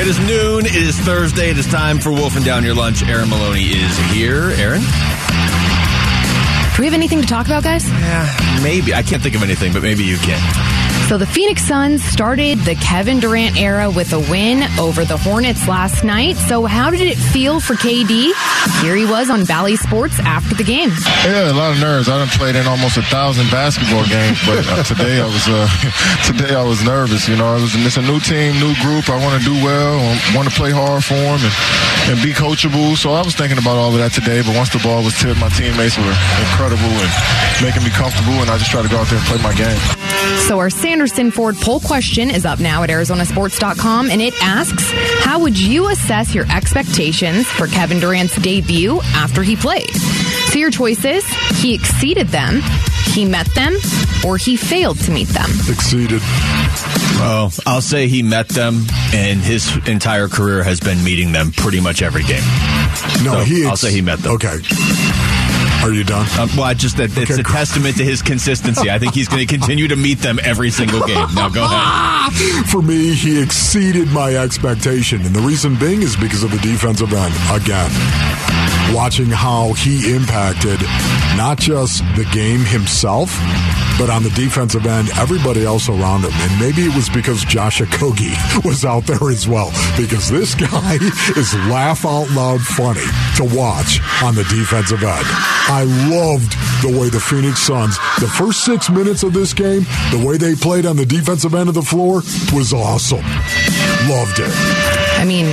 It is noon. It is Thursday. It is time for Wolfing Down Your Lunch. Aaron Maloney is here. Aaron? Do we have anything to talk about, guys? Yeah, maybe. I can't think of anything, but maybe you can. So the Phoenix Suns started the Kevin Durant era with a win over the Hornets last night. So how did it feel for KD? Here he was on Bally Sports after the game. Yeah, a lot of nerves. I done played in almost a thousand basketball games, but uh, today I was uh, today I was nervous. You know, it was it's a new team, new group. I want to do well, I want to play hard for them, and, and be coachable. So I was thinking about all of that today. But once the ball was tipped, my teammates were incredible and making me comfortable, and I just tried to go out there and play my game. So our Sanderson Ford poll question is up now at ArizonaSports.com, and it asks, how would you assess your expectations for Kevin Durant's debut after he played? So your choices, he exceeded them, he met them, or he failed to meet them. Exceeded. Well, I'll say he met them, and his entire career has been meeting them pretty much every game. No, So he. I'll say he met them. Okay. Are you done? Um, well, I just that it's Okay, a testament to his consistency. I think he's going to continue to meet them every single game. Now go ahead. For me, he exceeded my expectation. And the reason being is because of the defensive end. Again, watching how he impacted not just the game himself, but on the defensive end, everybody else around him. And maybe it was because Josh Okogie was out there as well, because this guy is laugh out loud funny to watch on the defensive end. I loved the way the Phoenix Suns, the first six minutes of this game, the way they played on the defensive end of the floor was awesome. Loved it. I mean,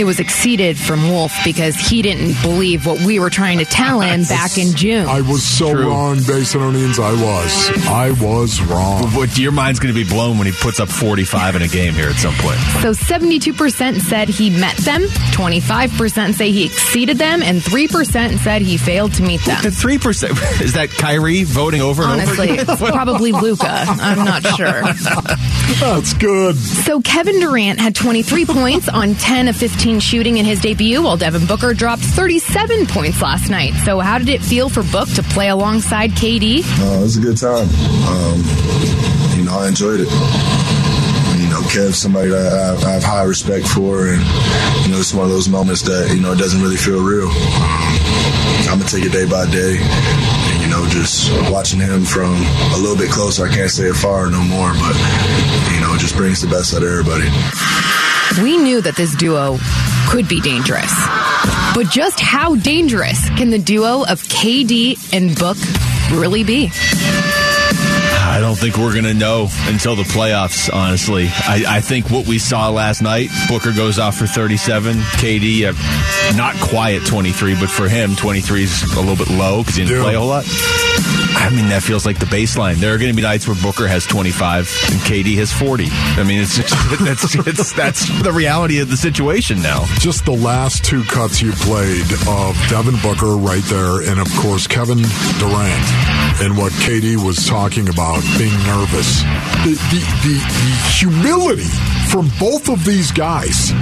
it was exceeded from Wolf because he didn't believe what we were trying to tell him back in June. I was so True. wrong, Basinonians. I was. I was wrong. What, your mind's going to be blown when he puts up 45 in a game here at some point. So 72% said he met them, 25% say he exceeded them, and 3% said he failed to meet them. The 3%, is that Kyrie voting over and Honestly, over? it's probably Luka. I'm not sure. That's good. So Kevin Durant had 23 points on 10 of 15 shooting in his debut, while Devin Booker dropped 37 points last night. So how did it feel for Book to play alongside KD? Uh, it was a good time. Um, you know, I enjoyed it. You know, Kev's somebody that I have, I have high respect for, and you know, it's one of those moments that you know it doesn't really feel real. Um, I'm gonna take it day by day. And, you know, just watching him from a little bit closer. I can't say it far no more, but you know, it just brings the best out of everybody. We knew that this duo could be dangerous. But just how dangerous can the duo of KD and Book really be? I don't think we're going to know until the playoffs, honestly. I, I think what we saw last night, Booker goes off for 37. KD, uh, not quiet 23, but for him, 23 is a little bit low because he didn't Yeah. play a whole lot. I mean, that feels like the baseline. There are going to be nights where Booker has 25 and KD has 40. I mean, it's just, that's, it's, that's the reality of the situation now. Just the last two cuts you played of Devin Booker right there, and of course Kevin Durant, and what KD was talking about being nervous. The, the, the, the humility from both of these guys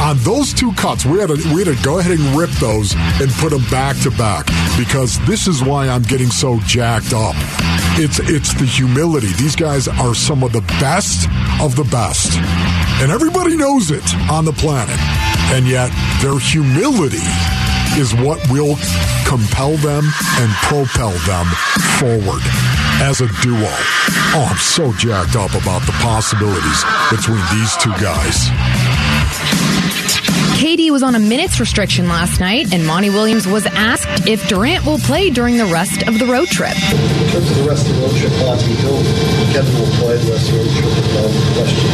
on those two cuts, we had to we had to go ahead and rip those and put them back to back because this is why I'm getting so jacked up. It's it's the humility. These guys are some of the best of the best, and everybody knows it on the planet. And yet, their humility is what will compel them and propel them forward as a duo. Oh, I'm so jacked up about the possibilities between these two guys. KD was on a minutes restriction last night, and Monty Williams was asked if Durant will play during the rest of the road trip. In terms of the rest of the road trip, how do you feel Kevin will play the rest of the road trip without question?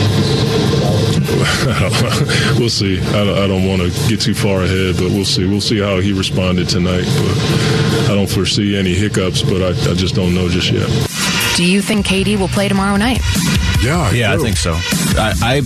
we'll see. I don't, I don't want to get too far ahead, but we'll see. We'll see how he responded tonight. But I don't foresee any hiccups, but I, I just don't know just yet. Do you think KD will play tomorrow night? Yeah, I Yeah, I think so. I, I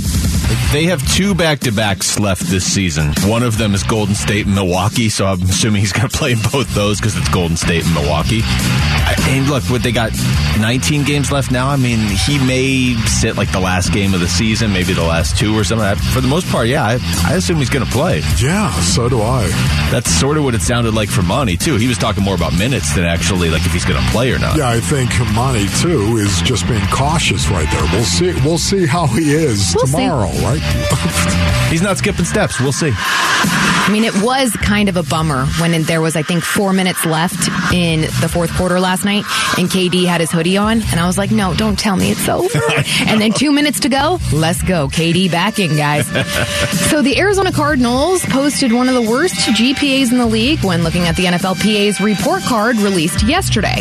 They have two back to backs left this season. One of them is Golden State and Milwaukee, so I'm assuming he's going to play in both those because it's Golden State and Milwaukee. I, and look, what they got 19 games left now. I mean, he may sit like the last game of the season, maybe the last two or something. For the most part, yeah, I, I assume he's going to play. Yeah, so do I. That's sort of what it sounded like for Monty too. He was talking more about minutes than actually like if he's going to play or not. Yeah, I think Monty too is just being cautious right there. We'll see. We'll see how he is We'll see. Right? He's not skipping steps. We'll see. I mean, it was kind of a bummer when there was, I think, four minutes left in the fourth quarter last night, and KD had his hoodie on, and I was like, "No, don't tell me it's over." and then two minutes to go, let's go, KD back in, guys. so the Arizona Cardinals posted one of the worst GPAs in the league when looking at the NFLPA's report card released yesterday.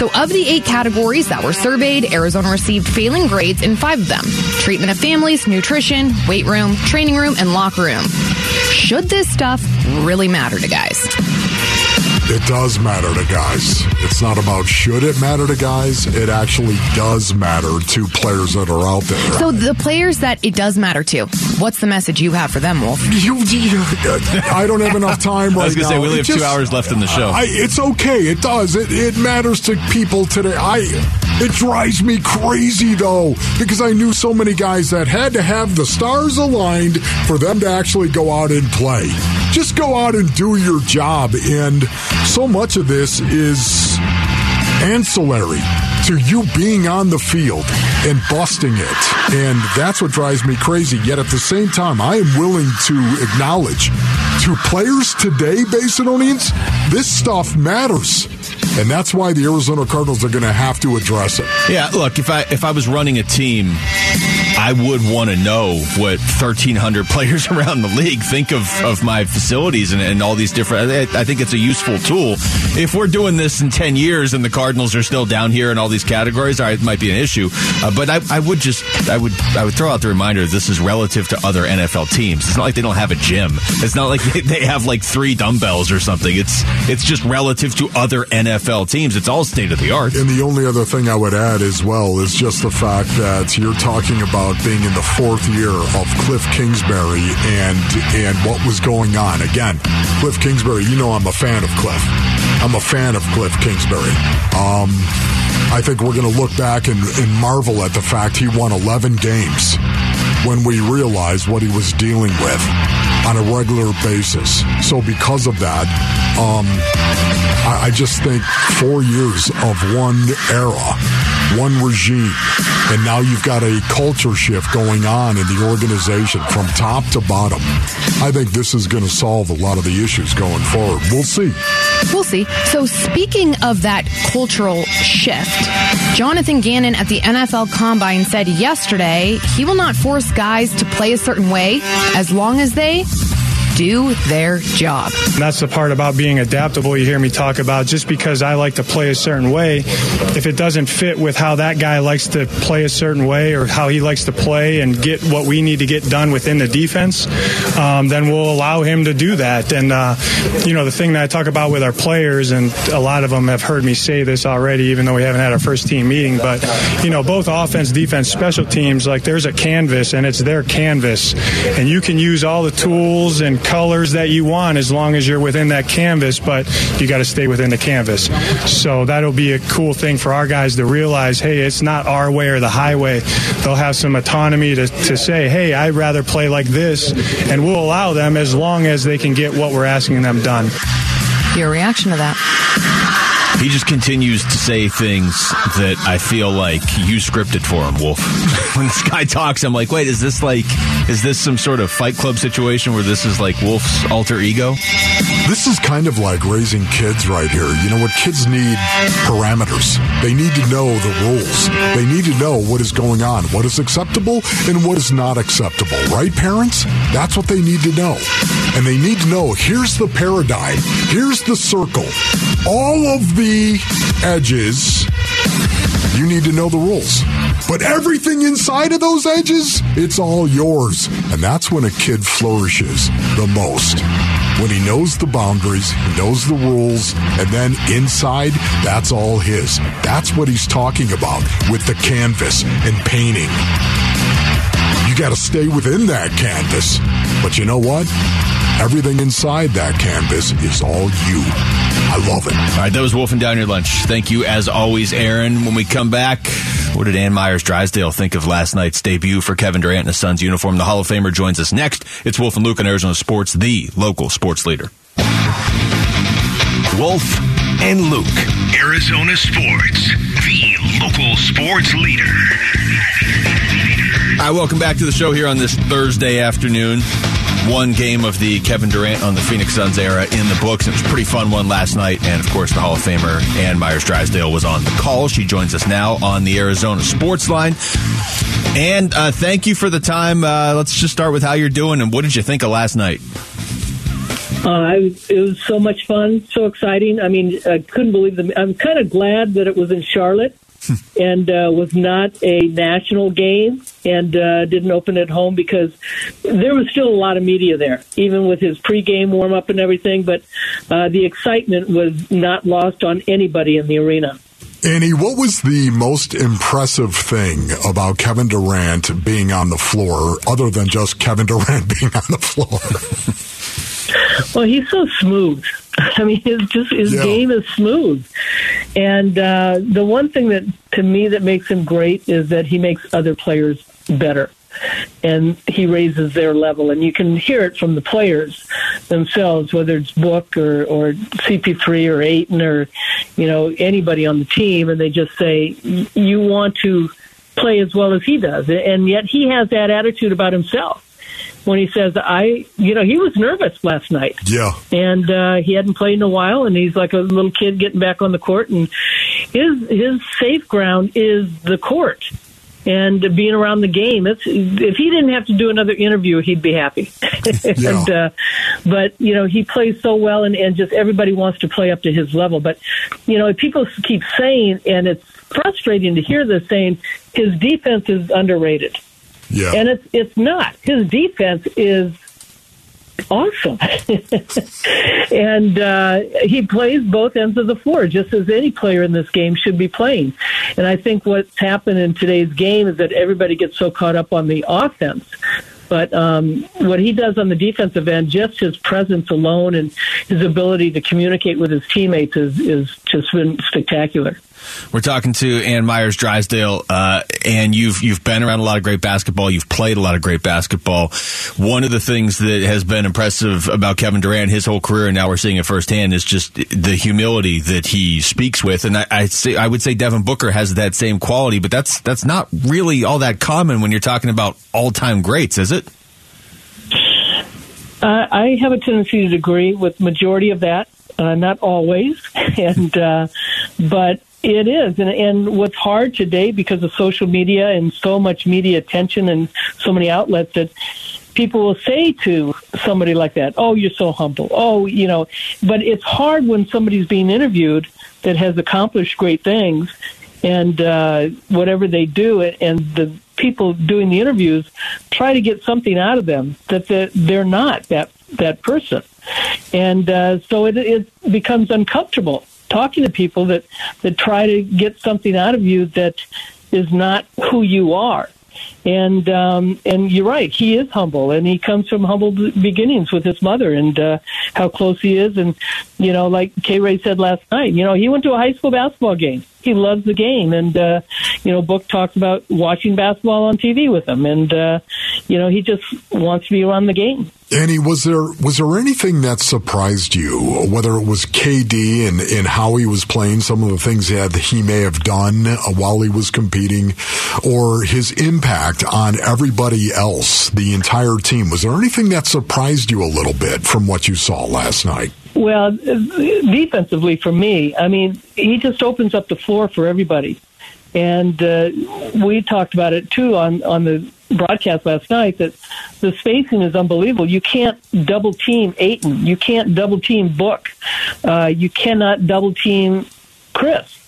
So, of the eight categories that were surveyed, Arizona received failing grades in five of them treatment of families, nutrition, weight room, training room, and locker room. Should this stuff really matter to guys? It does matter to guys. It's not about should it matter to guys. It actually does matter to players that are out there. So, the players that it does matter to, what's the message you have for them, Wolf? You, you- I don't have enough time right I was going to say we only It have two hours left in the show. I, it's okay. It does. It, it matters to people today. I. It drives me crazy though because I knew so many guys that had to have the stars aligned for them to actually go out and play. Just go out and do your job, and so much of this is ancillary to you being on the field and busting it. And that's what drives me crazy. Yet at the same time, I am willing to acknowledge to players today, Basinonians, this stuff matters. And that's why the Arizona Cardinals are going to have to address it. Yeah, look, if I if I was running a team, I would want to know what 1,300 players around the league think of, of my facilities and, and all these different. I, think it's a useful tool. If we're doing this in 10 years and the Cardinals are still down here in all these categories, all right, it might be an issue. Uh, but I, I would just I would I would throw out the reminder this is relative to other NFL teams. It's not like they don't have a gym. It's not like they, they have like three dumbbells or something. It's it's just relative to other NFL teams. It's all state of the art. And the only other thing I would add as well is just the fact that you're talking about being in the fourth year of Cliff Kingsbury and and what was going on. Again, Cliff Kingsbury, you know I'm a fan of Cliff. I'm a fan of Cliff Kingsbury. Um, I think we're going to look back and, and marvel at the fact he won 11 games when we realized what he was dealing with on a regular basis. So because of that, um, I, I just think four years of one era, one regime, and now you've got a culture shift going on in the organization from top to bottom. I think this is going to solve a lot of the issues going forward. We'll see. We'll see. So, speaking of that cultural shift, Jonathan Gannon at the NFL Combine said yesterday he will not force guys to play a certain way as long as they do their job. And that's the part about being adaptable you hear me talk about. Just because I like to play a certain way, if it doesn't fit with how that guy likes to play a certain way or how he likes to play and get what we need to get done within the defense, um, then we'll allow him to do that. And, uh, you know, the thing that I talk about with our players, and a lot of them have heard me say this already, even though we haven't had our first team meeting, but, you know, both offense, defense, special teams, like there's a canvas and it's their canvas. And you can use all the tools and colors that you want as long as you're within that canvas, but you got to stay within the canvas. So that'll be a cool thing for our guys to realize hey, it's not our way or the highway. They'll have some autonomy to, to say, hey, I'd rather play like this, and we'll allow them as long as they can get what we're asking them done. Your reaction to that? He just continues to say things that I feel like you scripted for him, Wolf. when this guy talks, I'm like, wait, is this like, is this some sort of Fight Club situation where this is like Wolf's alter ego? This is kind of like raising kids right here. You know what? Kids need parameters. They need to know the rules. They need to know what is going on, what is acceptable and what is not acceptable. Right, parents? That's what they need to know. And they need to know here's the paradigm, here's the circle. All of the edges, you need to know the rules. But everything inside of those edges, it's all yours. And that's when a kid flourishes the most when he knows the boundaries, knows the rules, and then inside, that's all his. That's what he's talking about with the canvas and painting. You got to stay within that canvas. But you know what? Everything inside that canvas is all you. I love it. All right, that was Wolfing Down Your Lunch. Thank you, as always, Aaron. When we come back, what did Ann Myers Drysdale think of last night's debut for Kevin Durant in his Suns uniform? The Hall of Famer joins us next. It's Wolf and Luke on Arizona Sports, the local sports leader. Wolf and Luke, Arizona Sports, the local sports leader. Hi, welcome back to the show here on this Thursday afternoon. One game of the Kevin Durant on the Phoenix Suns era in the books. It was a pretty fun one last night. And of course, the Hall of Famer Ann Myers Drysdale was on the call. She joins us now on the Arizona Sports Line. And uh, thank you for the time. Uh, let's just start with how you're doing and what did you think of last night? Uh, it was so much fun, so exciting. I mean, I couldn't believe them. I'm kind of glad that it was in Charlotte and uh, was not a national game and uh, didn't open at home because there was still a lot of media there, even with his pregame warm up and everything. But uh, the excitement was not lost on anybody in the arena. Annie, what was the most impressive thing about Kevin Durant being on the floor, other than just Kevin Durant being on the floor? Well, he's so smooth. I mean, his just his yeah. game is smooth, and uh, the one thing that to me that makes him great is that he makes other players better, and he raises their level, and you can hear it from the players themselves, whether it's Book or or CP3 or Ayton or you know anybody on the team, and they just say you want to play as well as he does, and yet he has that attitude about himself when he says, "I," you know, he was nervous last night. Yeah, and uh, he hadn't played in a while, and he's like a little kid getting back on the court, and his his safe ground is the court. And being around the game, it's if he didn't have to do another interview, he'd be happy. yeah. and, uh, but you know, he plays so well, and, and just everybody wants to play up to his level. But you know, people keep saying, and it's frustrating to hear this saying, his defense is underrated. Yeah. And it's it's not. His defense is awesome. and uh, he plays both ends of the floor, just as any player in this game should be playing. And I think what's happened in today's game is that everybody gets so caught up on the offense. But um, what he does on the defensive end, just his presence alone and his ability to communicate with his teammates is, is just been spectacular. We're talking to Ann Myers Drysdale, uh, and you've you've been around a lot of great basketball. You've played a lot of great basketball. One of the things that has been impressive about Kevin Durant his whole career, and now we're seeing it firsthand, is just the humility that he speaks with. And I, I say I would say Devin Booker has that same quality, but that's that's not really all that common when you're talking about all time greats, is it? Uh, I have a tendency to agree with majority of that. Uh, not always, and uh, but it is, and, and what's hard today because of social media and so much media attention and so many outlets that people will say to somebody like that, "Oh, you're so humble." Oh, you know, but it's hard when somebody's being interviewed that has accomplished great things, and uh, whatever they do, and the people doing the interviews try to get something out of them that they're not that that person, and uh, so it, it becomes uncomfortable talking to people that that try to get something out of you that is not who you are. And um, and you're right. He is humble, and he comes from humble beginnings with his mother, and uh, how close he is. And you know, like K. Ray said last night, you know, he went to a high school basketball game. He loves the game, and uh, you know, Book talks about watching basketball on TV with him, and uh, you know, he just wants to be around the game. Annie, was there was there anything that surprised you, whether it was KD and, and how he was playing, some of the things that he may have done while he was competing, or his impact on everybody else, the entire team? Was there anything that surprised you a little bit from what you saw last night? Well, defensively, for me, I mean, he just opens up the floor for everybody, and uh, we talked about it too on on the broadcast last night that the spacing is unbelievable. You can't double team Ayton. You can't double team Book. Uh, you cannot double team Chris.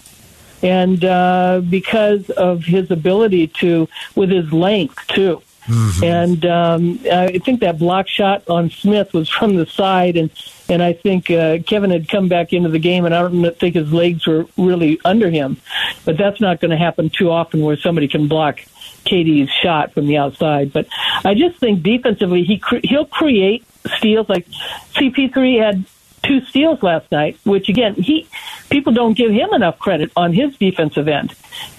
And uh, because of his ability to, with his length too. Mm-hmm. And um, I think that block shot on Smith was from the side, and and I think uh, Kevin had come back into the game, and I don't think his legs were really under him. But that's not going to happen too often, where somebody can block KD's shot from the outside. But I just think defensively, he cre- he'll create steals. Like CP3 had two steals last night, which again, he people don't give him enough credit on his defensive end.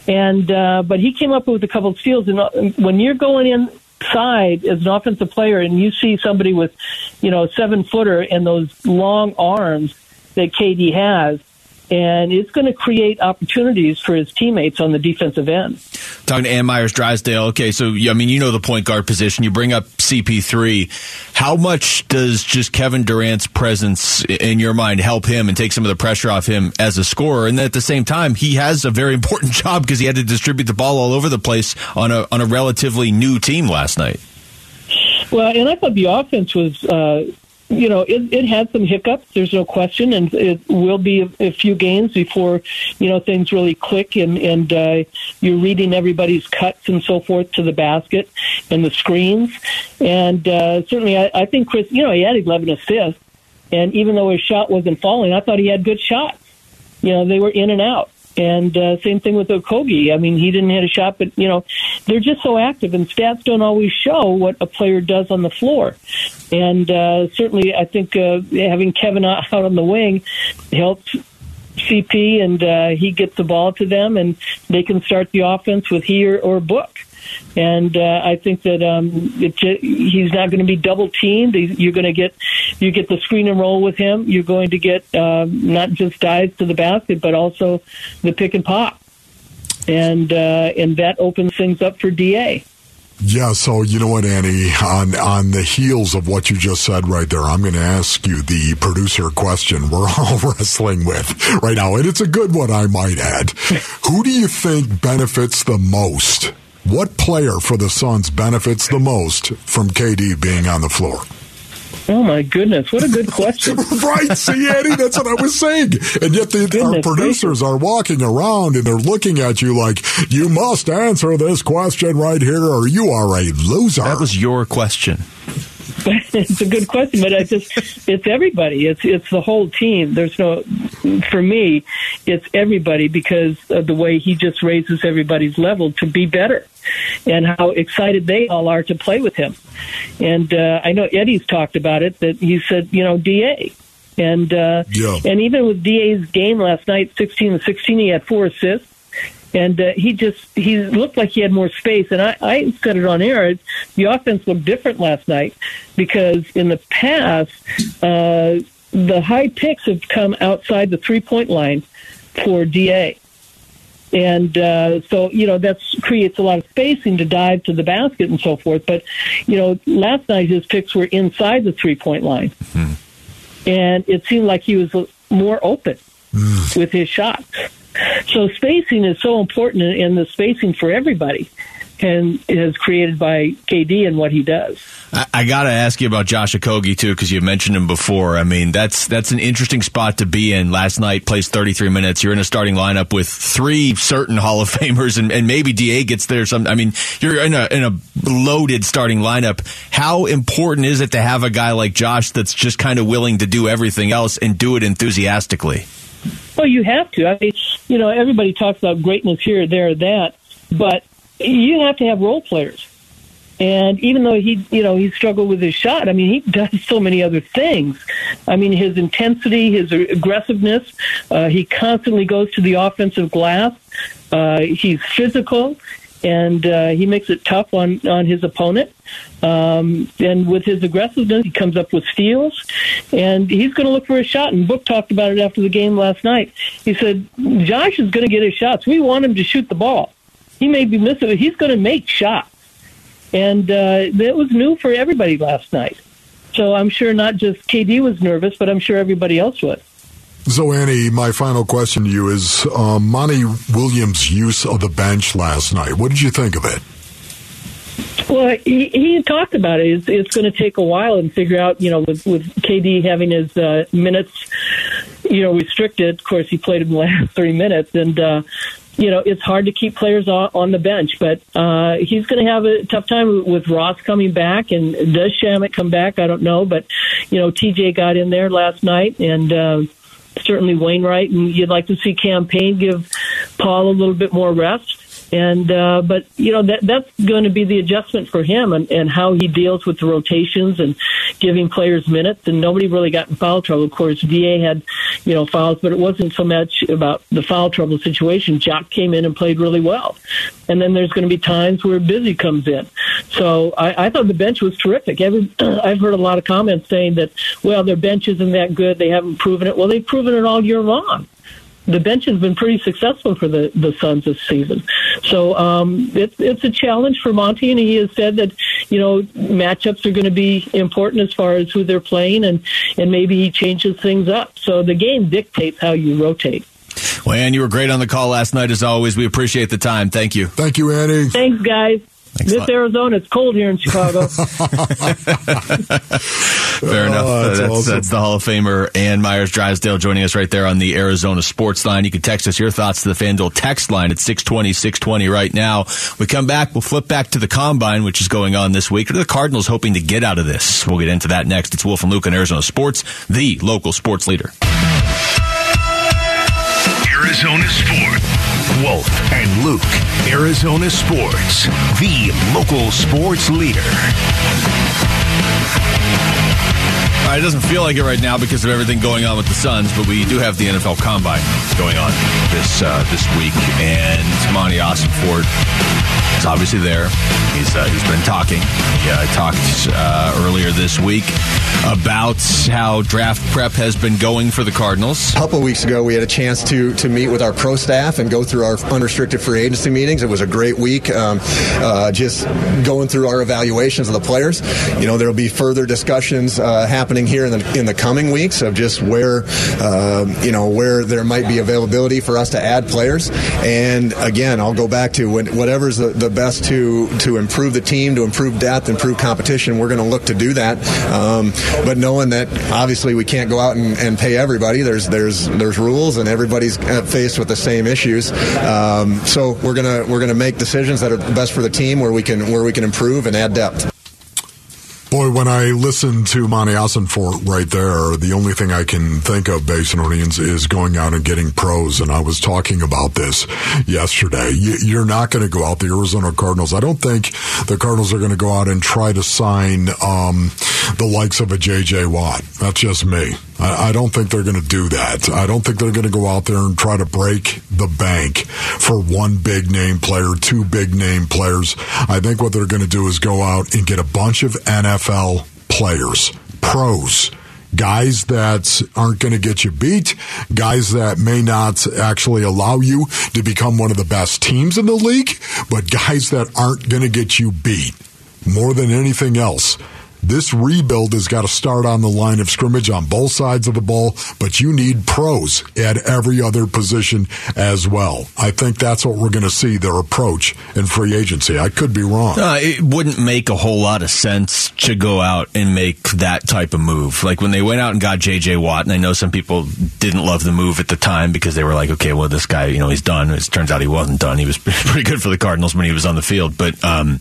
And uh, but he came up with a couple of steals, and uh, when you're going inside as an offensive player, and you see somebody with, you know, seven footer and those long arms that KD has, and it's going to create opportunities for his teammates on the defensive end. Talking to Ann Myers Drysdale. Okay, so I mean, you know the point guard position. You bring up CP3. How much does just Kevin Durant's presence in your mind help him and take some of the pressure off him as a scorer? And at the same time, he has a very important job because he had to distribute the ball all over the place on a on a relatively new team last night. Well, and I thought the offense was uh, you know, it, it had some hiccups. There's no question, and it will be a, a few games before you know things really click, and and uh, you're reading everybody's cuts and so forth to the basket and the screens. And uh, certainly, I, I think Chris, you know, he had 11 assists, and even though his shot wasn't falling, I thought he had good shots. You know, they were in and out. And uh, same thing with Okogie. I mean, he didn't hit a shot, but you know, they're just so active, and stats don't always show what a player does on the floor. And uh, certainly, I think uh, having Kevin out on the wing helps CP, and uh, he gets the ball to them, and they can start the offense with he or, or Book and uh, I think that um, it, he's not going to be double teamed. You're going to get you get the screen and roll with him. You're going to get uh, not just dives to the basket, but also the pick and pop, and uh, and that opens things up for Da. Yeah, so you know what, Annie, on on the heels of what you just said right there, I'm going to ask you the producer question we're all wrestling with right now, and it's a good one, I might add. Who do you think benefits the most what player for the Suns benefits the most from KD being on the floor? Oh my goodness, what a good question! right, see, Eddie, that's what I was saying. And yet, the, our producers gracious. are walking around and they're looking at you like you must answer this question right here, or you are a loser. That was your question. it's a good question, but I just it's everybody. It's it's the whole team. There's no for me, it's everybody because of the way he just raises everybody's level to be better, and how excited they all are to play with him. And uh, I know Eddie's talked about it that he said, you know, Da. And uh, yeah. and even with Da's game last night, sixteen to sixteen, he had four assists and uh, he just he looked like he had more space. And I, I said it on air. The offense looked different last night because in the past, uh, the high picks have come outside the three point line for Da. And uh, so, you know, that creates a lot of spacing to dive to the basket and so forth. But, you know, last night his picks were inside the three point line. Mm-hmm. And it seemed like he was more open mm. with his shots. So spacing is so important, in the spacing for everybody and is created by KD and what he does. I, I got to ask you about Josh Okogie too, because you mentioned him before. I mean, that's that's an interesting spot to be in. Last night, plays 33 minutes. You're in a starting lineup with three certain Hall of Famers, and, and maybe Da gets there. Some, I mean, you're in a in a loaded starting lineup. How important is it to have a guy like Josh that's just kind of willing to do everything else and do it enthusiastically? Well, you have to. I mean, you know, everybody talks about greatness here, there, that, but you have to have role players. And even though he, you know, he struggled with his shot, I mean, he does so many other things. I mean, his intensity, his aggressiveness, uh, he constantly goes to the offensive glass. Uh, he's physical and uh, he makes it tough on on his opponent. Um, and with his aggressiveness, he comes up with steals, and he's going to look for a shot. And Book talked about it after the game last night. He said Josh is going to get his shots. We want him to shoot the ball. He may be missing, but he's going to make shots. And uh, that was new for everybody last night. So I'm sure not just KD was nervous, but I'm sure everybody else was. So, Annie, my final question to you is uh, Monty Williams' use of the bench last night. What did you think of it? Well, he, he talked about it. It's, it's going to take a while and figure out, you know, with, with KD having his uh, minutes, you know, restricted. Of course, he played in the last three minutes, and uh, you know, it's hard to keep players on the bench, but uh, he's going to have a tough time with Ross coming back. And does Shamet come back? I don't know, but you know, TJ got in there last night, and uh, certainly Wainwright, and you'd like to see Cam Payne give Paul a little bit more rest. And uh, but you know that that's going to be the adjustment for him and, and how he deals with the rotations and giving players minutes. And nobody really got in foul trouble. Of course, Da had you know fouls, but it wasn't so much about the foul trouble situation. Jock came in and played really well. And then there's going to be times where Busy comes in. So I, I thought the bench was terrific. Every, I've heard a lot of comments saying that, well, their bench isn't that good. They haven't proven it. Well, they've proven it all year long the bench has been pretty successful for the the Suns this season. So um, it's it's a challenge for Monty, and he has said that you know matchups are going to be important as far as who they're playing, and and maybe he changes things up. So the game dictates how you rotate. Well, Ann, you were great on the call last night, as always. We appreciate the time. Thank you. Thank you, Annie. Thanks, guys. Thanks Miss Arizona, it's cold here in Chicago. Fair enough. Oh, that's that's, awesome. that's the Hall of Famer Ann Myers Drysdale joining us right there on the Arizona Sports Line. You can text us your thoughts to the FanDuel text line at 620, 620 right now. We come back, we'll flip back to the Combine, which is going on this week. What are the Cardinals hoping to get out of this? We'll get into that next. It's Wolf and Luke on Arizona Sports, the local sports leader. Arizona Sports. Wolf and Luke. Arizona Sports. The local sports leader. Right, it doesn't feel like it right now because of everything going on with the Suns, but we do have the NFL Combine going on this uh, this week, and Monty Ossenfort is obviously there. He's uh, he's been talking. He uh, talked uh, earlier this week about how draft prep has been going for the Cardinals. A couple weeks ago, we had a chance to to meet with our pro staff and go through our unrestricted free agency meetings. It was a great week, um, uh, just going through our evaluations of the players. You know, there will be further discussions uh, happening here in the in the coming weeks of just where uh, you know where there might be availability for us to add players. And again, I'll go back to when, whatever's the, the best to to improve the team, to improve depth, improve competition. We're going to look to do that. Um, but knowing that obviously we can't go out and, and pay everybody. There's there's there's rules, and everybody's uh, faced with the same issues. Um, so we're gonna we're gonna make decisions that are best for the team, where we can where we can improve and add depth. Boy, when I listen to Monty Ossenfort right there, the only thing I can think of, Basinonians, is going out and getting pros. And I was talking about this yesterday. You- You're not going to go out the Arizona Cardinals. I don't think the Cardinals are going to go out and try to sign um, the likes of a J.J. Watt. That's just me. I, I don't think they're going to do that. I don't think they're going to go out there and try to break the bank for one big name player, two big name players. I think what they're going to do is go out and get a bunch of NFL players, pros, guys that aren't going to get you beat, guys that may not actually allow you to become one of the best teams in the league, but guys that aren't going to get you beat more than anything else. This rebuild has got to start on the line of scrimmage on both sides of the ball, but you need pros at every other position as well. I think that's what we're going to see their approach in free agency. I could be wrong. Uh, it wouldn't make a whole lot of sense to go out and make that type of move. Like when they went out and got J.J. Watt, and I know some people didn't love the move at the time because they were like, okay, well, this guy, you know, he's done. It turns out he wasn't done. He was pretty good for the Cardinals when he was on the field, but um,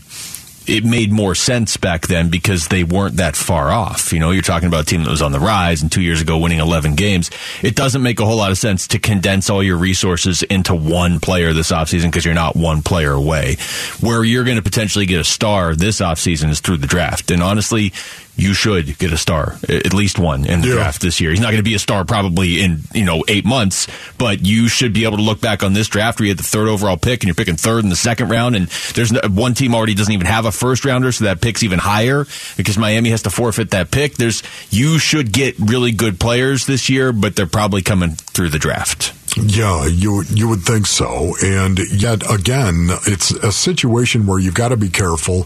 it made more sense back then because they weren't that far off. You know, you're talking about a team that was on the rise and two years ago winning 11 games. It doesn't make a whole lot of sense to condense all your resources into one player this offseason because you're not one player away. Where you're going to potentially get a star this offseason is through the draft. And honestly, you should get a star, at least one in the Yeah. draft this year. He's not going to be a star probably in, you know, eight months, but you should be able to look back on this draft where you had the third overall pick and you're picking third in the second round. And there's no, one team already doesn't even have a first rounder, so that pick's even higher because Miami has to forfeit that pick. There's, you should get really good players this year, but they're probably coming through the draft. Yeah, you you would think so, and yet again, it's a situation where you've got to be careful.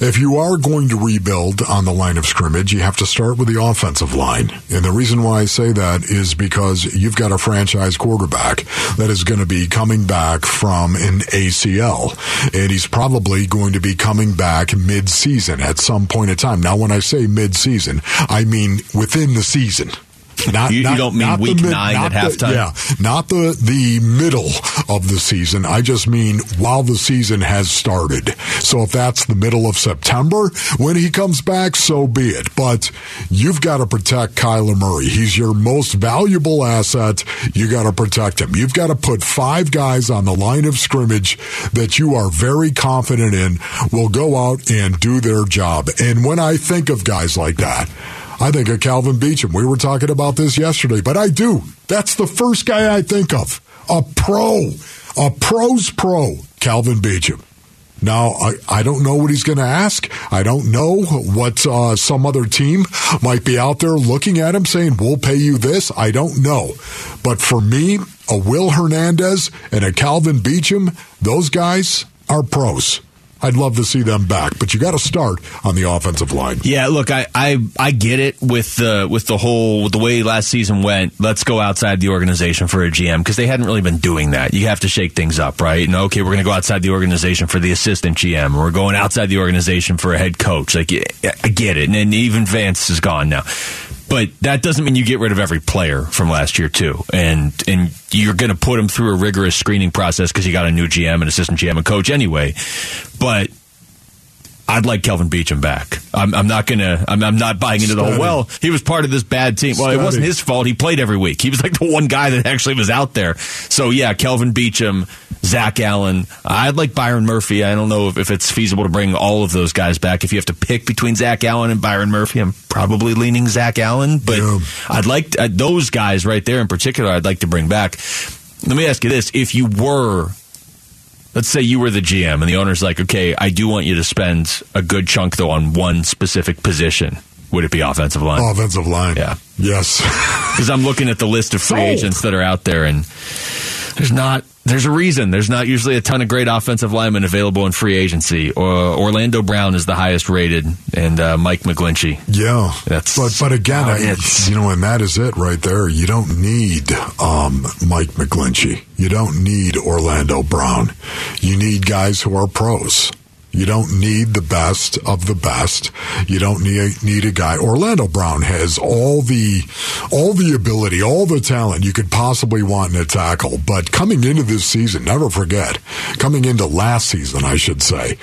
If you are going to rebuild on the line of scrimmage, you have to start with the offensive line, and the reason why I say that is because you've got a franchise quarterback that is going to be coming back from an ACL, and he's probably going to be coming back mid-season at some point in time. Now, when I say mid-season, I mean within the season. Not, you, not, you don't mean week mid- nine at halftime. Yeah, not the the middle of the season. I just mean while the season has started. So if that's the middle of September when he comes back, so be it. But you've got to protect Kyler Murray. He's your most valuable asset. You got to protect him. You've got to put five guys on the line of scrimmage that you are very confident in will go out and do their job. And when I think of guys like that, I think of Kelvin Beachum. We were talking about this yesterday, but I do. That's the first guy I think of. A pro, a pro's pro, Kelvin Beachum. Now, I, I don't know what he's going to ask. I don't know what uh, some other team might be out there looking at him saying, we'll pay you this. I don't know. But for me, a Will Hernandez and a Kelvin Beachum, those guys are pros. I'd love to see them back, but you got to start on the offensive line. Yeah, look, I, I, I get it with the with the whole with the way last season went. Let's go outside the organization for a GM because they hadn't really been doing that. You have to shake things up, right? And okay, we're going to go outside the organization for the assistant GM. We're going outside the organization for a head coach. Like I get it, and, and even Vance is gone now. But that doesn't mean you get rid of every player from last year too, and and you're going to put them through a rigorous screening process because you got a new GM, an assistant GM, and coach anyway. But I'd like Kelvin Beachum back. I'm, I'm not gonna. I'm, I'm not buying into the whole. Well, he was part of this bad team. Well, it wasn't his fault. He played every week. He was like the one guy that actually was out there. So yeah, Kelvin Beachum, Zach Allen. I'd like Byron Murphy. I don't know if, if it's feasible to bring all of those guys back. If you have to pick between Zach Allen and Byron Murphy, I'm probably leaning Zach Allen. But I'd like uh, those guys right there in particular. I'd like to bring back. Let me ask you this: If you were let's say you were the GM and the owner's like, okay, I do want you to spend a good chunk though on one specific position. Would it be offensive line? Offensive line. Yeah. Yes. Because I'm looking at the list of free Sold. agents that are out there and there's not, there's a reason. There's not usually a ton of great offensive linemen available in free agency. Or Orlando Brown is the highest rated and uh, Mike McGlinchey. Yeah, That's but but again, I, you know, and that is it right there. You don't need um, Mike McGlinchey. You don't need Orlando Brown. You need guys who are pros. You don't need the best of the best. You don't need need a guy. Orlando Brown has all the all the ability, all the talent you could possibly want in a tackle. But coming into this season, never forget, coming into last season, I should say,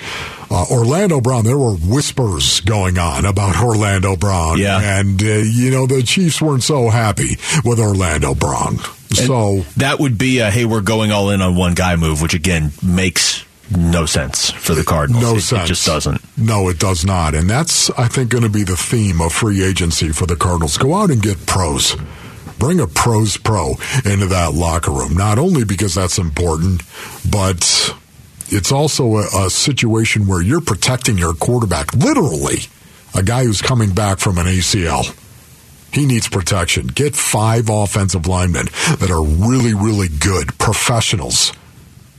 uh, Orlando Brown. There were whispers going on about Orlando Brown, Yeah. and uh, you know the Chiefs weren't so happy with Orlando Brown. So That would be a, hey, we're going all in on one guy move, which again makes no sense for the Cardinals. No it, sense. It just doesn't. No, it does not. And that's, I think, going to be the theme of free agency for the Cardinals. Go out and get pros. Bring a pros pro into that locker room. Not only because that's important, but it's also a, a situation where you're protecting your quarterback, literally, a guy who's coming back from an ACL. He needs protection. Get five offensive linemen that are really, really good professionals.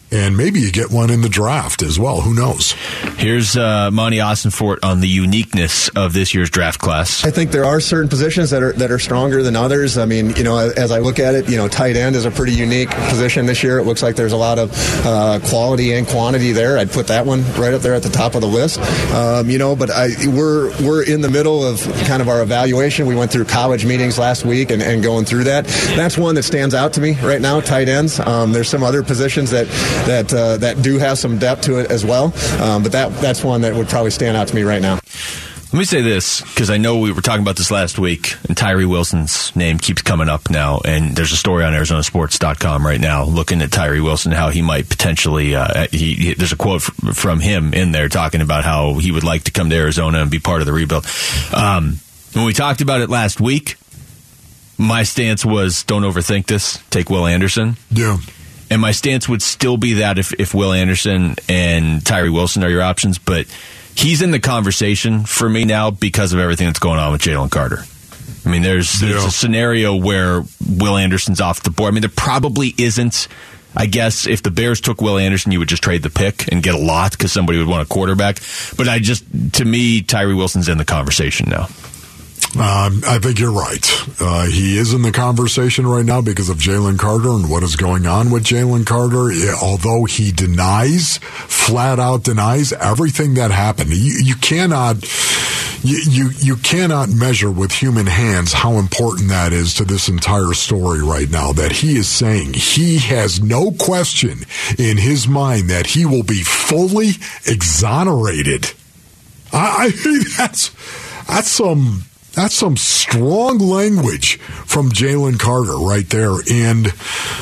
And maybe you get one in the draft as well. Who knows? Here's uh, Monty Ossenfort on the uniqueness of this year's draft class. I think there are certain positions that are that are stronger than others. I mean, you know, as I look at it, you know, tight end is a pretty unique position this year. It looks like there's a lot of uh, quality and quantity there. I'd put that one right up there at the top of the list. Um, you know, but I we're we're in the middle of kind of our evaluation. We went through college meetings last week and, and going through that. That's one that stands out to me right now. Tight ends. Um, there's some other positions that that uh, that do have some depth to it as well. Um, but that that's one that would probably stand out to me right now. Let me say this because I know we were talking about this last week, and Tyree Wilson's name keeps coming up now. And there's a story on ArizonaSports.com right now looking at Tyree Wilson, how he might potentially. Uh, he, he- there's a quote f- from him in there talking about how he would like to come to Arizona and be part of the rebuild. Um, when we talked about it last week, my stance was don't overthink this. Take Will Anderson. Yeah. And my stance would still be that if, if Will Anderson and Tyree Wilson are your options, but he's in the conversation for me now because of everything that's going on with Jalen Carter. I mean, there's, there's Yeah. a scenario where Will Anderson's off the board. I mean, there probably isn't. I guess if the Bears took Will Anderson, you would just trade the pick and get a lot because somebody would want a quarterback. But I just, to me, Tyree Wilson's in the conversation now. Um, I think you're right. Uh, he is in the conversation right now because of Jalen Carter and what is going on with Jalen Carter. Although he denies, flat out denies everything that happened. You, you cannot, you, you you cannot measure with human hands how important that is to this entire story right now. That he is saying he has no question in his mind that he will be fully exonerated. I, I that's that's some that's some strong language from Jalen Carter right there. And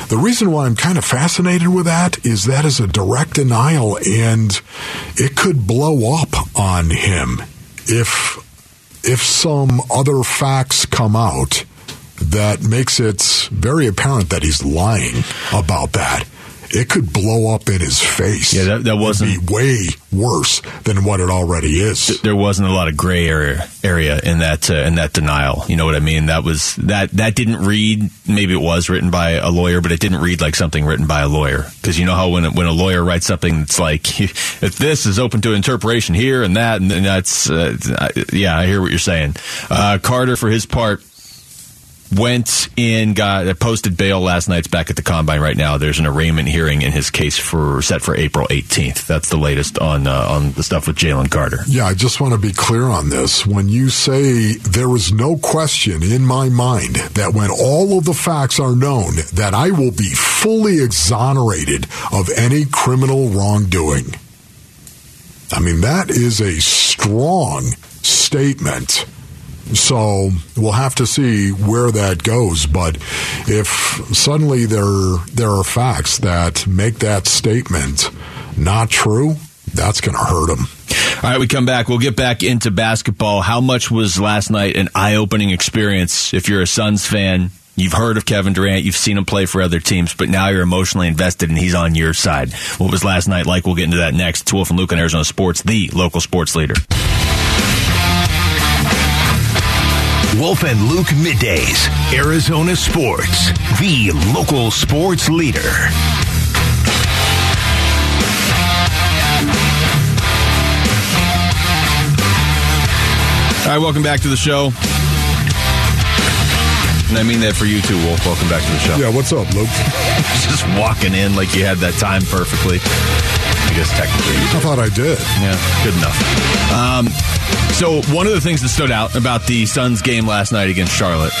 the reason why I'm kind of fascinated with that is that is a direct denial and it could blow up on him if if some other facts come out that makes it very apparent that he's lying about that it could blow up in his face. Yeah, that, that wasn't be way worse than what it already is. There wasn't a lot of gray area area in that uh, in that denial. You know what I mean? That was that that didn't read. Maybe it was written by a lawyer, but it didn't read like something written by a lawyer. Because you know how when when a lawyer writes something, it's like if this is open to interpretation here and that, and that's uh, yeah, I hear what you're saying. Uh, Carter, for his part went in, got uh, posted bail last night's back at the combine. Right now, there's an arraignment hearing in his case for set for April 18th. That's the latest on uh, on the stuff with Jalen Carter. Yeah, I just want to be clear on this. When you say there is no question in my mind that when all of the facts are known, that I will be fully exonerated of any criminal wrongdoing. I mean, that is a strong statement so we'll have to see where that goes. But if suddenly there there are facts that make that statement not true, that's going to hurt him. All right, we come back. We'll get back into basketball. How much was last night an eye opening experience? If you're a Suns fan, You've heard of Kevin Durant. You've seen him play for other teams, but now you're emotionally invested and he's on your side. What was last night like? We'll get into that next. It's Wolf and Luke on Arizona Sports, the local sports leader. Wolf and Luke Middays, Arizona Sports, the local sports leader. All right, welcome back to the show. And I mean that for you too, Wolf. Welcome back to the show. Yeah, what's up, Luke? Just walking in like you had that time perfectly. I guess technically. I thought I did. Yeah, good enough. Um, so one of the things that stood out about the Suns game last night against Charlotte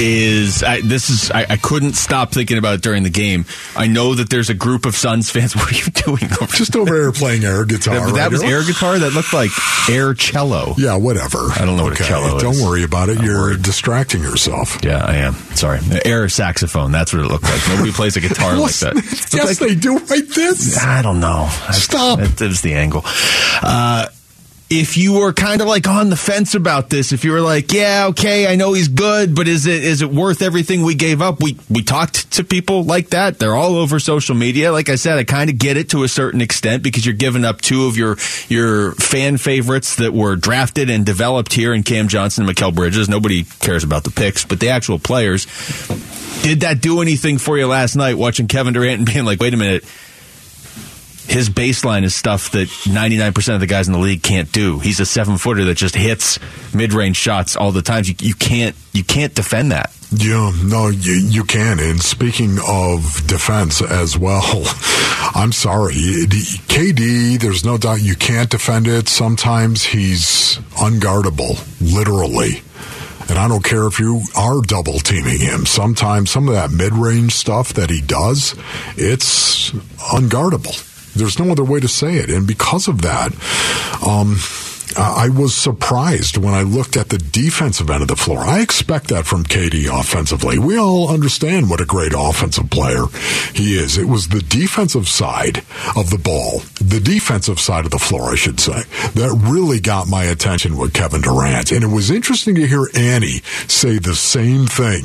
is I, this is I, I, couldn't stop thinking about it during the game. I know that there's a group of Suns fans. What are you doing? Over Just over here playing air guitar. That, that right was here. air guitar. That looked like air cello. Yeah, whatever. I don't know okay. what cello Don't is. worry about it. I'm You're worried. distracting yourself. Yeah, I am. Sorry, air saxophone. That's what it looked like. Nobody plays a guitar like that. Yes, like- they do like this. I don't know. Stop. It was the angle. Uh, if you were kind of like on the fence about this, if you were like, yeah, okay, I know he's good, but is it is it worth everything we gave up? We we talked to people like that. They're all over social media. Like I said, I kind of get it to a certain extent because you're giving up two of your your fan favorites that were drafted and developed here in Cam Johnson and Mikal Bridges. Nobody cares about the picks, but the actual players. Did that do anything for you last night watching Kevin Durant and being like, wait a minute, his baseline is stuff that 99% of the guys in the league can't do. He's a seven footer that just hits mid range shots all the time. You, you can't you can't defend that. Yeah, no, you, you can. And speaking of defense as well, I'm sorry. KD, there's no doubt you can't defend it. Sometimes he's unguardable, literally. And I don't care if you are double teaming him. Sometimes some of that mid range stuff that he does, it's unguardable. There's no other way to say it. And because of that, um, I was surprised when I looked at the defensive end of the floor. I expect that from KD offensively. We all understand what a great offensive player he is. It was the defensive side of the ball, the defensive side of the floor, I should say, that really got my attention with Kevin Durant. And it was interesting to hear Annie say the same thing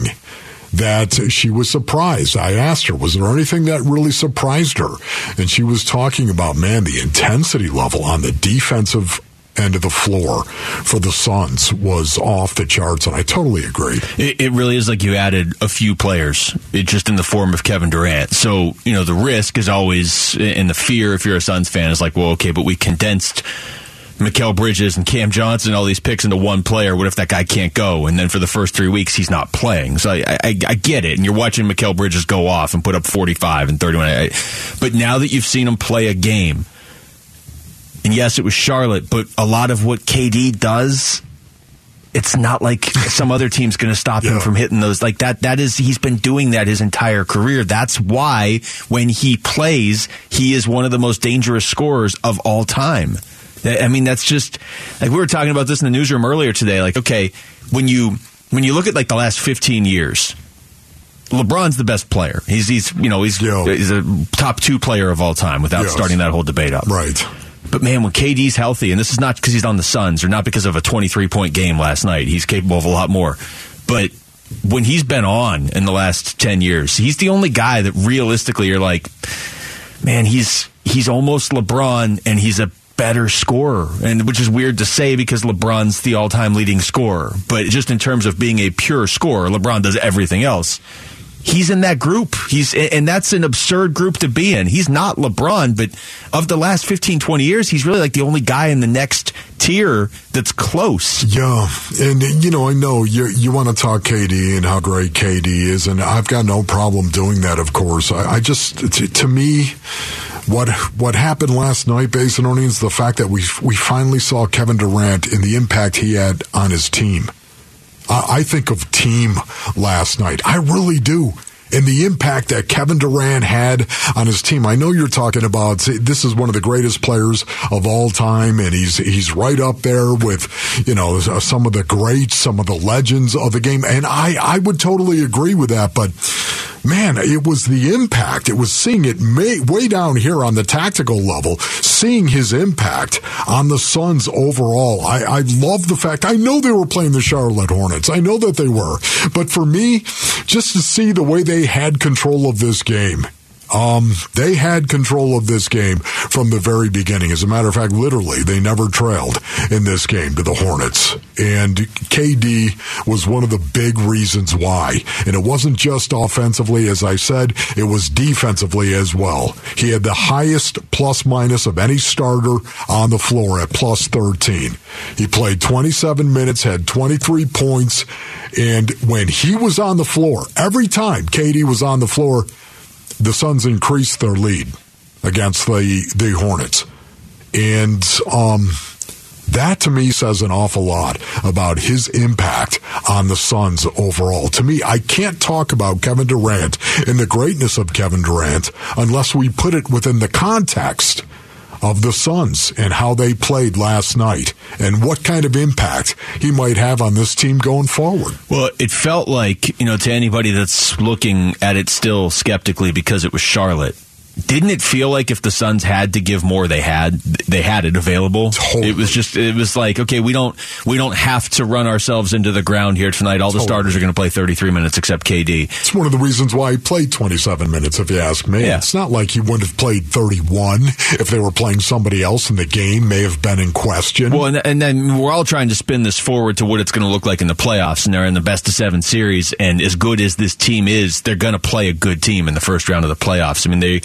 that she was surprised. I asked her, was there anything that really surprised her? And she was talking about, man, the intensity level on the defensive end of the floor for the Suns was off the charts, and I totally agree. It, it really is like you added a few players, it just in the form of Kevin Durant. So, you know, the risk is always, and the fear if you're a Suns fan is like, well, okay, but we condensed Mikal Bridges and Cam Johnson, all these picks into one player. What if that guy can't go? And then for the first three weeks, he's not playing. So I, I, I get it. And you're watching Mikal Bridges go off and put up 45 and 31. I, but now that you've seen him play a game, And yes, it was Charlotte, but a lot of what KD does it's not like some other team's going to stop yeah. him from hitting those like that that is he's been doing that his entire career that's why when he plays he is one of the most dangerous scorers of all time i mean that's just like we were talking about this in the newsroom earlier today like okay when you when you look at like the last 15 years LeBron's the best player. He's he's you know he's Yo. he's a top two player of all time without yes. starting that whole debate up. Right. But man, when KD's healthy, and this is not because he's on the Suns or not because of a 23 point game last night, he's capable of a lot more. But when he's been on in the last 10 years, he's the only guy that realistically you're like, man, he's he's almost LeBron and he's a better scorer, and which is weird to say because LeBron's the all-time leading scorer. But just in terms of being a pure scorer, LeBron does everything else he's in that group. He's and that's an absurd group to be in. He's not LeBron, but of the last 15 20 years, he's really like the only guy in the next tier that's close. Yeah. And you know, I know you you want to talk KD and how great KD is and I've got no problem doing that, of course. I, I just to, to me what what happened last night, Basinonians, the fact that we we finally saw Kevin Durant and the impact he had on his team. I think of team last night. I really do and the impact that Kevin Durant had on his team. I know you're talking about this is one of the greatest players of all time, and he's he's right up there with you know uh, some of the greats, some of the legends of the game, and I I would totally agree with that, but man, it was the impact. It was seeing it may, way down here on the tactical level, seeing his impact on the Suns overall. I, I love the fact, I know they were playing the Charlotte Hornets. I know that they were. But for me, just to see the way they had control of this game um, they had control of this game from the very beginning. As a matter of fact, literally, they never trailed in this game to the Hornets. And KD was one of the big reasons why. And it wasn't just offensively, as I said, it was defensively as well. He had the highest plus minus of any starter on the floor at plus 13. He played 27 minutes, had 23 points, and when he was on the floor, every time KD was on the floor, the Suns increased their lead against the the Hornets, and um, that to me says an awful lot about his impact on the Suns overall. To me, I can't talk about Kevin Durant and the greatness of Kevin Durant unless we put it within the context of the Suns and how they played last night and what kind of impact he might have on this team going forward. Well, it felt like, you know, to anybody that's looking at it still skeptically because it was Charlotte, didn't it feel like if the Suns had to give more, they had they had it available? Totally. It was just it was like okay, we don't we don't have to run ourselves into the ground here tonight. All the starters are going to play 33 minutes except KD. It's one of the reasons why he played 27 minutes. If you ask me, yeah. it's not like he wouldn't have played 31 if they were playing somebody else in the game. May have been in question. Well, and, and then we're all trying to spin this forward to what it's going to look like in the playoffs, and they're in the best of seven series. And as good as this team is, they're going to play a good team in the first round of the playoffs. I mean, they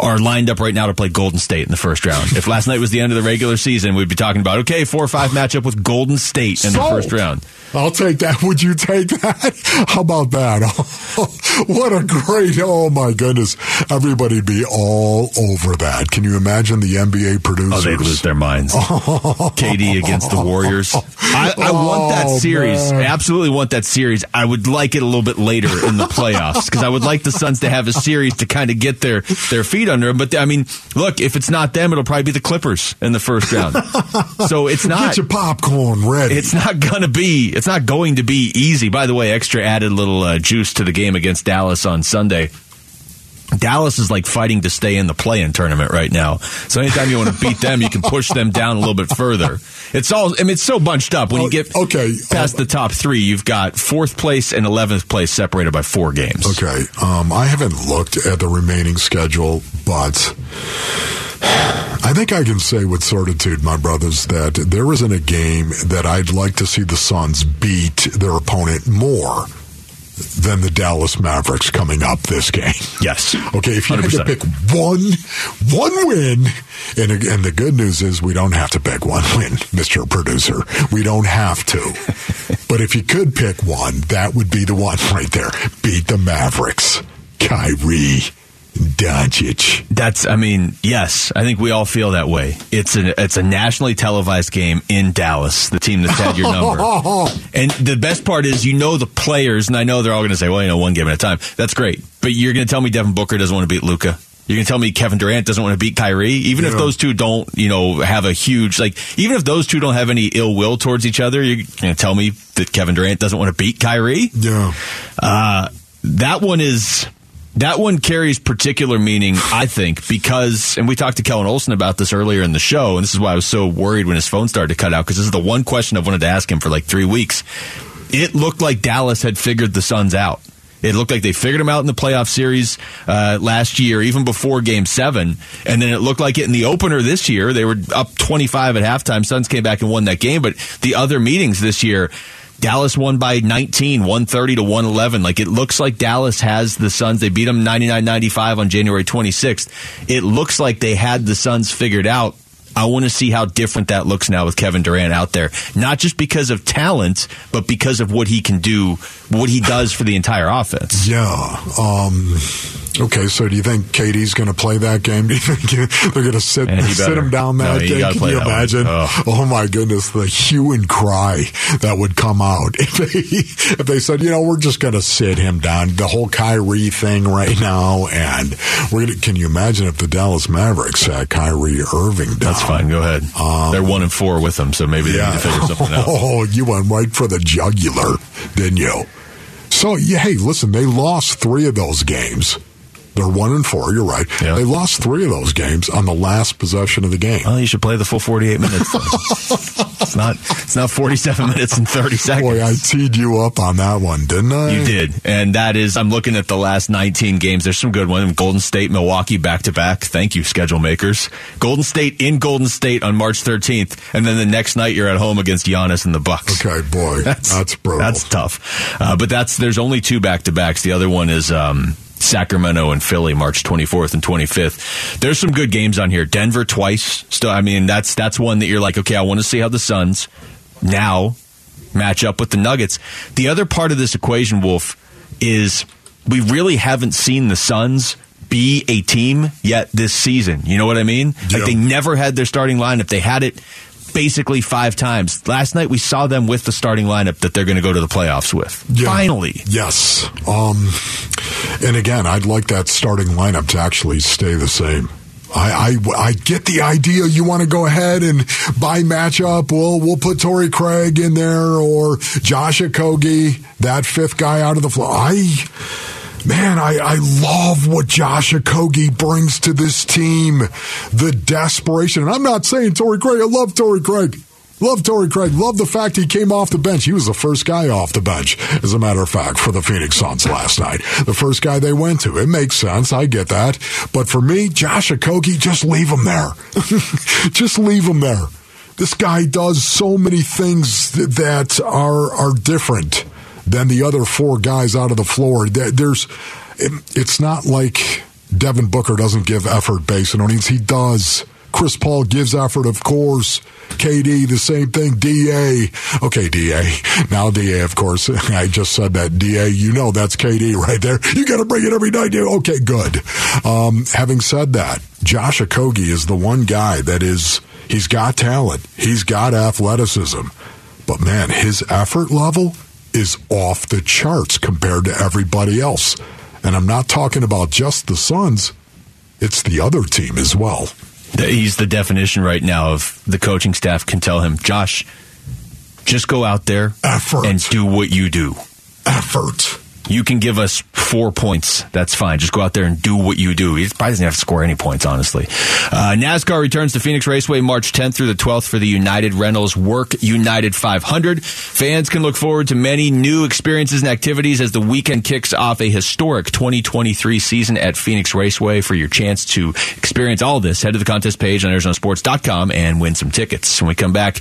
are lined up right now to play Golden State in the first round. if last night was the end of the regular season, we'd be talking about okay, four or five matchup with Golden State in Sold. the first round. I'll take that. Would you take that? How about that? what a great! Oh my goodness, everybody be all over that. Can you imagine the NBA producers? Oh, they'd lose their minds. KD against the Warriors. I, I oh, want that oh, series. Man. Absolutely want that series. I would like it a little bit later in the playoffs because I would like the Suns to have a series to kind of get their their feet under them. But I mean, look, if it's not them, it'll probably be the Clippers in the first round. so it's not get your popcorn ready. It's not gonna be it's not going to be easy. By the way, extra added little uh, juice to the game against Dallas on Sunday. Dallas is like fighting to stay in the play-in tournament right now. So anytime you want to beat them, you can push them down a little bit further. It's all. I mean, it's so bunched up. When you get okay past um, the top three, you've got fourth place and eleventh place separated by four games. Okay, um, I haven't looked at the remaining schedule, but I think I can say with certitude, my brothers, that there isn't a game that I'd like to see the Suns beat their opponent more than the Dallas Mavericks coming up this game. Yes. Okay, if you 100%. had to pick one one win, and and the good news is we don't have to pick one win, Mr. Producer. We don't have to. but if you could pick one, that would be the one right there. Beat the Mavericks. Kyrie Doncic. That's, I mean, yes, I think we all feel that way. It's a it's a nationally televised game in Dallas, the team that's had your number. and the best part is, you know the players, and I know they're all going to say, well, you know, one game at a time. That's great, but you're going to tell me Devin Booker doesn't want to beat Luka. You're going to tell me Kevin Durant doesn't want to beat Kyrie, even if those two don't, you know, have a huge like. Even if those two don't have any ill will towards each other, you're going to tell me that Kevin Durant doesn't want to beat Kyrie. Yeah. Uh, that one is that one carries particular meaning, I think, because and we talked to Kellan Olson about this earlier in the show, and this is why I was so worried when his phone started to cut out because this is the one question I've wanted to ask him for like three weeks. It looked like Dallas had figured the Suns out. It looked like they figured them out in the playoff series uh, last year, even before Game Seven, and then it looked like it in the opener this year. They were up twenty five at halftime. Suns came back and won that game, but the other meetings this year, Dallas won by 19, 130 to 111. Like it looks like Dallas has the Suns. They beat them 99-95 on January 26th. It looks like they had the Suns figured out. I want to see how different that looks now with Kevin Durant out there. Not just because of talent, but because of what he can do, what he does for the entire offense. Yeah. Um, okay, so do you think KD's going to play that game? Do you think they're going to sit sit him down that he game? Can you imagine? Ugh. Oh my goodness, the hue and cry that would come out if they if they said, you know, we're just going to sit him down. The whole Kyrie thing right now, and we're gonna, can you imagine if the Dallas Mavericks sat Kyrie Irving down? That's fine. Go ahead. Um, They're one and four with them, so maybe they need to figure something out. Oh, you went right for the jugular, didn't you? So, yeah, hey, listen, they lost three of those games. They're one and four. You're right. They lost three of those games on the last possession of the game. Well, you should play the full 48 minutes. it's not. It's not 47 minutes and 30 seconds. Boy, I teed you up on that one, didn't I? You did, and that is. I'm looking at the last 19 games. There's some good ones. Golden State, Milwaukee, back to back. Thank you, schedule makers. Golden State in Golden State on March 13th, and then the next night you're at home against Giannis and the Bucks. Okay, boy, that's, brutal. That's tough. Uh, but that's there's only two back to backs. The other one is um, Sacramento and Philly, March 24th and 25th. There's some good games on here. Denver twice. Still, I mean that's that's one that you're like, okay, I want to see how the Suns now match up with the Nuggets. The other part of this equation, Wolf, is we really haven't seen the Suns be a team yet this season. You know what I mean? Like they never had their starting lineup. They had it basically five times. Last night we saw them with the starting lineup that they're going to go to the playoffs with. Yeah. Finally. Yes. Um, and again, I'd like that starting lineup to actually stay the same. I, I, I get the idea. You want to go ahead and buy matchup. We'll we'll put Torrey Craig in there or Josh Okogie, that fifth guy out of the floor. I man, I, I love what Josh Okogie brings to this team. The desperation. And I'm not saying Torrey Craig. I love Torrey Craig. Love Torrey Craig. Love the fact he came off the bench. He was the first guy off the bench, as a matter of fact, for the Phoenix Suns last night. The first guy they went to. It makes sense. I get that. But for me, Josh Okogie, just leave him there. just leave him there. This guy does so many things that are are different than the other four guys out of the floor. There's, it- it's not like Devin Booker doesn't give effort based on innings. He does. Chris Paul gives effort, of course. KD, the same thing. DA. Okay, DA. Now DA, of course. I just said that. DA, you know that's KD right there. You got to bring it every night. Okay, good. Um, having said that, Josh Okogie is the one guy that is, he's got talent. He's got athleticism. But man, his effort level is off the charts compared to everybody else. And I'm not talking about just the Suns. It's the other team as well. He's the definition right now of the coaching staff can tell him, Josh, just go out there Effort. and do what you do. Effort. You can give us four points. That's fine. Just go out there and do what you do. He probably doesn't have to score any points, honestly. Uh, NASCAR returns to Phoenix Raceway March 10th through the 12th for the United Rentals Work United 500. Fans can look forward to many new experiences and activities as the weekend kicks off a historic 2023 season at Phoenix Raceway. For your chance to experience all this, head to the contest page on ArizonaSports.com and win some tickets. When we come back,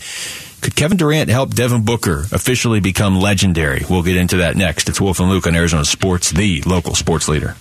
could Kevin Durant help Devin Booker officially become legendary? We'll get into that next. It's Wolf and Luke on Arizona Sports, the local sports leader.